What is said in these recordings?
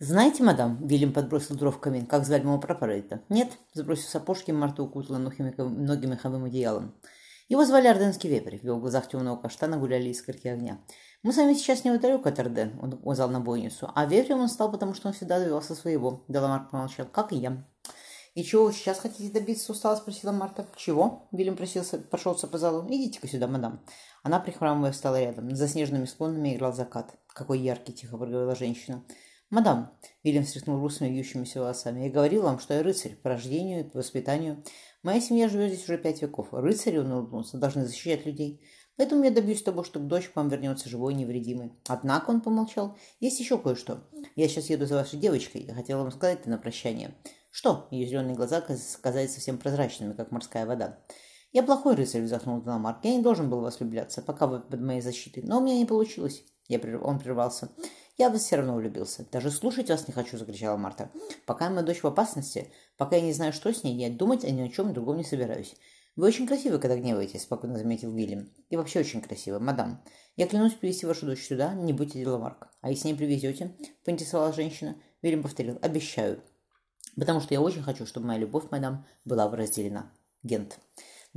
«Знаете, мадам», — Вильям подбросил дров в камин, — «как звали моего прапора-то?» «Нет», — сбросив сапожки, Марта укутала ноги меховым одеялом. Его звали Орденский вепрь, в его глазах темного каштана гуляли искорки огня. «Мы с вами сейчас неподалеку от Орден», — он указал на бойницу, «а вепрем он стал, потому что он всегда добивался своего». Деламарк помолчал. «Как и я». «И чего вы сейчас хотите добиться?» — устало спросила Марта. «Чего?» — Вильям просился, прошелся по залу. «Идите-ка сюда, мадам». Она, прихрамывая, встала рядом. За снежными склонами играл закат. «Какой яркий!» — тихо проговорила женщина. «Мадам», — Вильям встряхнул русыми вьющимися волосами, — «я говорил вам, что я рыцарь по рождению и по воспитанию. Моя семья живет здесь уже пять веков. Рыцари, он улыбнулся, должны защищать людей. Поэтому я добьюсь того, чтобы дочь к вам вернется живой и невредимой. Однако, он помолчал, есть еще кое-что. Я сейчас еду за вашей девочкой. Я хотела вам сказать это на прощание. Что? Ее зеленые глаза казались совсем прозрачными, как морская вода. «Я плохой рыцарь», — вздохнул Деламарк. «Я не должен был вас влюбляться, пока вы под моей защитой. Но у меня не получилось». Я прерв... Он прервался. «Я бы все равно влюбился. Даже слушать вас не хочу», — закричала Марта. «Пока моя дочь в опасности, пока я не знаю, что с ней, я думать о ни о чем другом не собираюсь. Вы очень красивы, когда гневаетесь», — спокойно заметил Вильям. «И вообще очень красиво, мадам. Я клянусь привести вашу дочь сюда, не будьте Деламарк. А если не привезете?» — поинтересовала женщина. Вильям повторил. «Обещаю. Потому что я очень хочу, чтобы моя любовь, мадам, была разделена. Гент».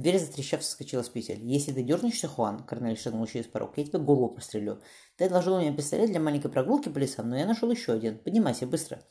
Дверь затрещав соскочила с петель. «Если ты дернешься, Хуан», — Корнель шагнул через порог, — «я тебе голову прострелю. Ты отложил у меня пистолет для маленькой прогулки по лесам, но я нашел еще один. Поднимайся, быстро».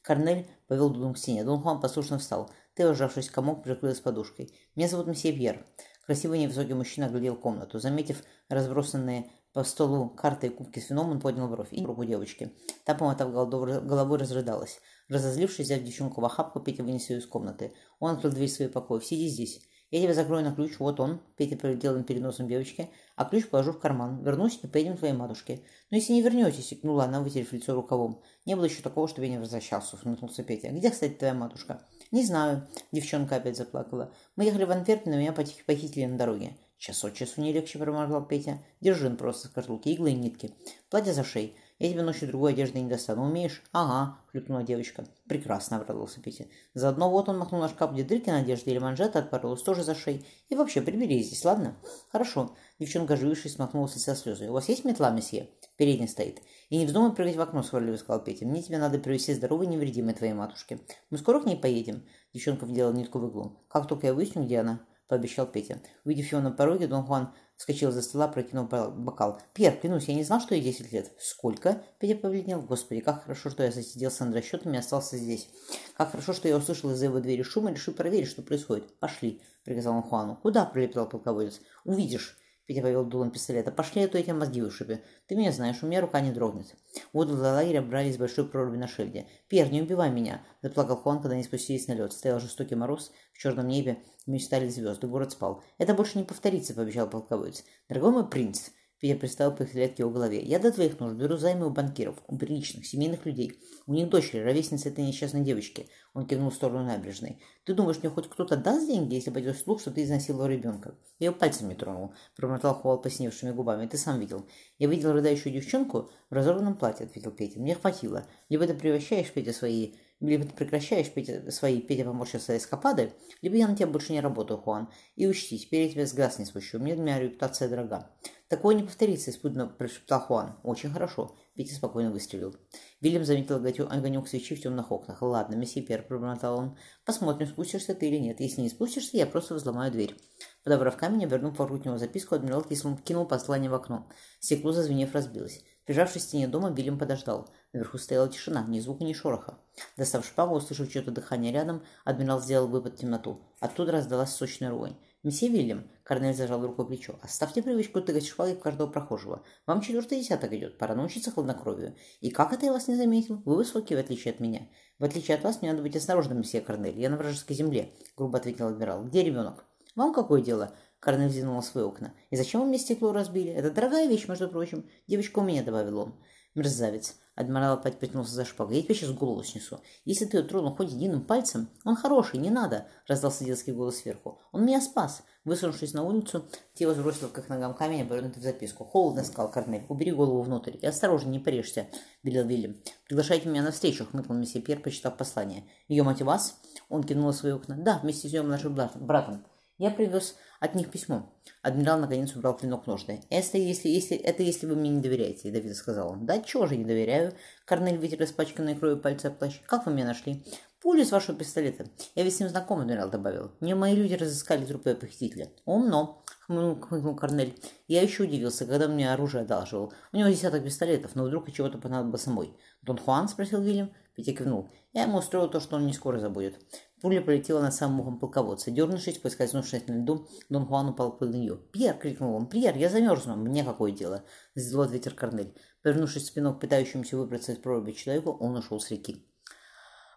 Корнель повел Дудун к стене. Дон Хуан послушно встал. Ты, ужавшись в комок, прикрылась подушкой. «Меня зовут месье Пьер». Красивый невысокий мужчина оглядел комнату. Заметив разбросанные по столу карты и кубки с вином, он поднял бровь и руку девочки. Та, помотав головой, разрыдалась. Разозлившись, взяв девчонку в охапку, Петя вынес ее из комнаты. Он открыл дверь в покой. «Сиди здесь». Я тебя закрою на ключ, вот он, Петя пролетел перед носом девочки, а ключ положу в карман. Вернусь и поедем к твоей матушке. Но если не вернетесь, икнула она, вытерев лицо рукавом. Не было еще такого, чтобы я не возвращался, усмехнулся Петя. Где, кстати, твоя матушка? Не знаю. Девчонка опять заплакала. Мы ехали в Антверпен, но меня похитили на дороге. Час от часу не легче, проморгал Петя. Держи просто скорлупки, иглы и нитки. Платье за шею. Я тебе ночью другой одежды не достану. Умеешь? Ага, хлюпнула девочка. Прекрасно, обрадовался Петя. Заодно вот он махнул на шкаф, где дырки на одежде или манжеты отпоролась тоже за шеей. И вообще, прибери здесь, ладно? Хорошо. Девчонка, оживившись, смахнула со слезы. У вас есть метла, месье? Передняя стоит. И не вздумай прыгать в окно, сварливо сказал Петя. Мне тебе надо привести здоровой и невредимой твоей матушке. Мы скоро к ней поедем? Девчонка вдела нитку в иглу. Как только я выясню, где она, пообещал Петя. Увидев его на пороге, Дон Хуан Вскочил за стола, прокинул бокал. «Пьер, клянусь, я не знал, что ей десять лет». «Сколько?» Петя побледнел. «Господи, как хорошо, что я засиделся над расчетами и остался здесь. Как хорошо, что я услышал из-за его двери шум и решил проверить, что происходит. Пошли», — приказал он Хуану. «Куда?» — пролепетал полководец. «Увидишь». Петя повел дулом пистолета. «Пошли, а то я тебе мозги вышибы. Ты меня знаешь, у меня рука не дрогнет». Воду для лагеря брали из большой проруби на шельде. «Пьер, не убивай меня!» – заплакал Хуан, когда они спустились на лед. Стоял жестокий мороз, в черном небе мечтали звезды, город спал. «Это больше не повторится», – пообещал полководец. «Дорогой мой принц!» Петя приставил пистолет к его голове. «Я до твоих нужд беру займы у банкиров, у приличных, семейных людей. У них дочери, ровесница этой несчастной девочки». Он кивнул в сторону набережной. «Ты думаешь, мне хоть кто-то даст деньги, если пойдет слух, что ты изнасиловал ребенка?» Я ее пальцем не тронул, промотал Хуал посневшими губами. «Ты сам видел». «Я видел рыдающую девчонку в разорванном платье», — ответил Петя. «Мне хватило. Либо ты превращаешь, Петя, свои либо ты прекращаешь Петя, свои Петя поморщился эскапады, либо я на тебя больше не работаю, Хуан. И учти, теперь я тебя с глаз не спущу. Мне моя репутация дорога. Такое не повторится, испуганно прошептал Хуан. Очень хорошо. Петя спокойно выстрелил. Вильям заметил огонек свечи в темных окнах. Ладно, месье Пер, пробормотал он. Посмотрим, спустишься ты или нет. Если не спустишься, я просто взломаю дверь. Подобрав камень, обернув вокруг него записку, адмирал кинул послание в окно. Стекло, зазвенев, разбилось. Прижавшись к стене дома, Вильям подождал. Наверху стояла тишина, ни звука, ни шороха. Достав шпагу, услышав чье-то дыхание рядом, адмирал сделал выпад в темноту. Оттуда раздалась сочная ругань. «Месье Вильям», — Корнель зажал рукой плечо, — «оставьте привычку тыкать шпагой в каждого прохожего. Вам четвертый десяток идет, пора научиться хладнокровию. И как это я вас не заметил? Вы высокий, в отличие от меня. В отличие от вас, мне надо быть осторожным, месье Корнель. Я на вражеской земле», — грубо ответил адмирал. «Где ребенок?» «Вам какое дело?» Корнель взглянул свои окна. «И зачем вы мне стекло разбили? Это дорогая вещь, между прочим. Девочка у меня», — добавил он. «Мерзавец!» Адмирал опять потянулся за шпагой. «Я тебе сейчас голову снесу. Если ты ее тронул хоть единым пальцем, он хороший, не надо!» Раздался детский голос сверху. «Он меня спас!» Высунувшись на улицу, тело сбросил как ногам камень, обернутый в записку. «Холодно», — сказал Корнель. «Убери голову внутрь. И осторожно, не порежься», — велел Вильям. «Приглашайте меня на встречу», — хмыкнул месье Пьер, почитав послание. «Ее мать вас?» Он кинул свои окна. «Да, вместе с ее младшим братом. Я привез от них письмо. Адмирал наконец убрал клинок ножны. Это если, если, это если вы мне не доверяете, Давид сказал. Да чего же не доверяю? Корнель вытер испачканные кровью пальцы плащ. Как вы меня нашли? Пули из вашего пистолета. Я ведь с ним знаком, адмирал добавил. Мне мои люди разыскали трупы похитителя. Умно, хмыкнул Корнель. Я еще удивился, когда мне оружие одалживал. У него десяток пистолетов, но вдруг и чего-то понадобилось самой. Дон Хуан? спросил Вильям. Петя кивнул. Я ему устроил то, что он не скоро забудет. Пуля полетела над самым ухом полководца. Дернувшись, поскользнувшись на льду, Дон Хуан упал под нее. «Пьер!» — крикнул он. «Пьер, я замерзну! Мне какое дело!» — сделал ответер Корнель. Повернувшись спиной к пытающемуся выбраться из проруби человеку, он ушел с реки.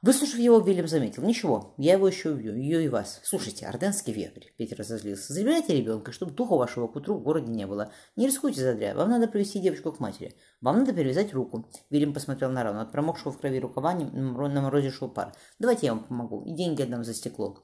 Выслушав его, Вильям заметил. «Ничего, я его еще убью, ее и вас. Слушайте, орденский вепрь», — Петр разозлился. «Забирайте ребенка, чтобы духа вашего к утру в городе не было. Не рискуйте задря, вам надо привести девочку к матери. Вам надо перевязать руку». Вильям посмотрел на рану. От промокшего в крови рукава на морозе шел пар. «Давайте я вам помогу, и деньги отдам за стекло».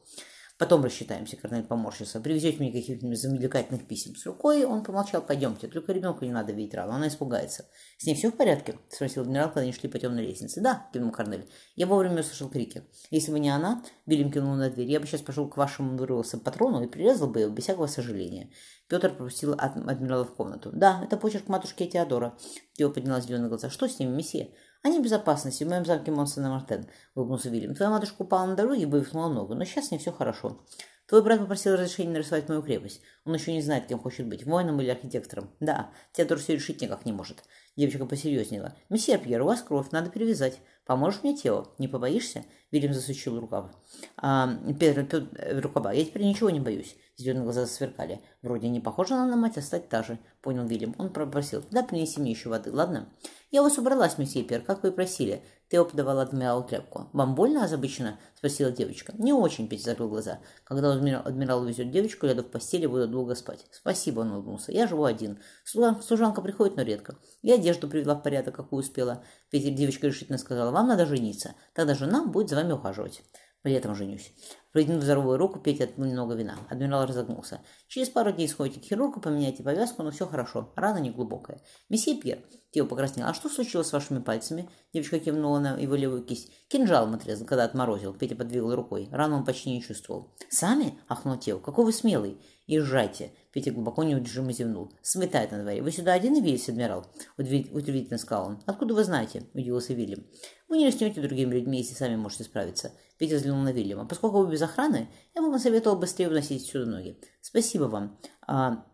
Потом рассчитаемся, Корнель поморщился. Привезете мне каких-нибудь замедлительных писем. С рукой он помолчал. Пойдемте, только ребенку не надо видеть рану, она испугается. С ней все в порядке? Спросил адмирал, когда они шли по темной лестнице. Да, кивнул Корнель. Я вовремя услышал крики. Если бы не она, Вильям кивнул на дверь, я бы сейчас пошел к вашему вырвался патрону и прирезал бы его без всякого сожаления. Петр пропустил адмирала в комнату. Да, это почерк матушки Теодора. Тео подняла зеленые глаза. Что с ними, месье? Они в безопасности, в моем замке Монсена Мартен, улыбнулся Вильям. Твоя матушка упала на дороге и вывихнула ногу, но сейчас не все хорошо. Твой брат попросил разрешения нарисовать мою крепость. Он еще не знает, кем хочет быть, воином или архитектором. Да, Теодор все решить никак не может. Девочка посерьезнела. Месье Пьер, у вас кровь, надо перевязать. Поможешь мне, Тео? Не побоишься? Вильям засучил рукав. А, Петр, Петр, рукава. Я теперь ничего не боюсь. Зеленые глаза засверкали. Вроде не похожа она на мать, а стать та же. Понял Вильям. Он попросил. Да, принеси мне еще воды, ладно? Я вас убралась, месье Пьер, как вы и просили. Тео подавал адмиралу тряпку. «Вам больно озабоченно?» – спросила девочка. «Не очень», – Петя закрыл глаза. «Когда адмирал, адмирал везет девочку, лягу в постели, буду долго спать». «Спасибо», – он улыбнулся. «Я живу один. Служанка приходит, но редко. Я одежду привела в порядок, какую успела». Петя девочка решительно сказала, «Вам надо жениться. Тогда жена будет за вами ухаживать». Летом женюсь. Протянув здоровую руку, Петя отпил немного вина. Адмирал разогнулся. Через пару дней сходите к хирургу, поменяйте повязку, но все хорошо. Рана не глубокая. Месье Пьер, Тео покраснел. А что случилось с вашими пальцами? Девочка кивнула на его левую кисть. Кинжалом отрезал, когда отморозил. Петя подвигал рукой. Рану он почти не чувствовал. Сами? Ахнул Тео. Какой вы смелый. Езжайте. Петя глубоко неудержимо зевнул. Сметает на дворе. Вы сюда один явились, адмирал? Удивительно сказал он. Откуда вы знаете? Удивился Вильям. Вы не рискнете другими людьми, если сами можете справиться. Петя взглянул на Вильяма. Поскольку вы без охраны, я бы посоветовал быстрее уносить сюда ноги. Спасибо вам. А,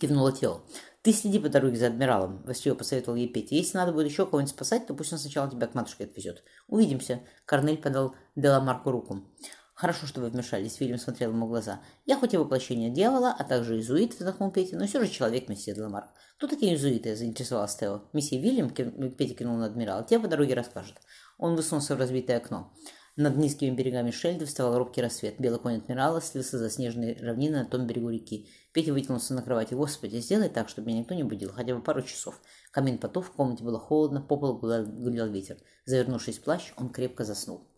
кивнула тело. Ты следи по дороге за адмиралом, Василий посоветовал ей Петя. Если надо будет еще кого-нибудь спасать, то пусть он сначала тебя к матушке отвезет. Увидимся. Корнель подал Деламарку руку. Хорошо, что вы вмешались, Вильям смотрел ему в глаза. Я хоть и воплощение дьявола, а также иезуит, вздохнул Петя, но все же человек, месье Деламарк. Кто такие иезуиты? заинтересовался Тео. Месье Вильям, Петя кинул на адмирала, тебе по дороге расскажет. Он высунулся в разбитое окно. Над низкими берегами Шельды вставал робкий рассвет. Белый конь адмирала слился за снежные равнины на том берегу реки. Петя вытянулся на кровати. «Господи, сделай так, чтобы меня никто не будил, хотя бы пару часов». Камин потух, в комнате было холодно, по полу гулял ветер. Завернувшись в плащ, он крепко заснул.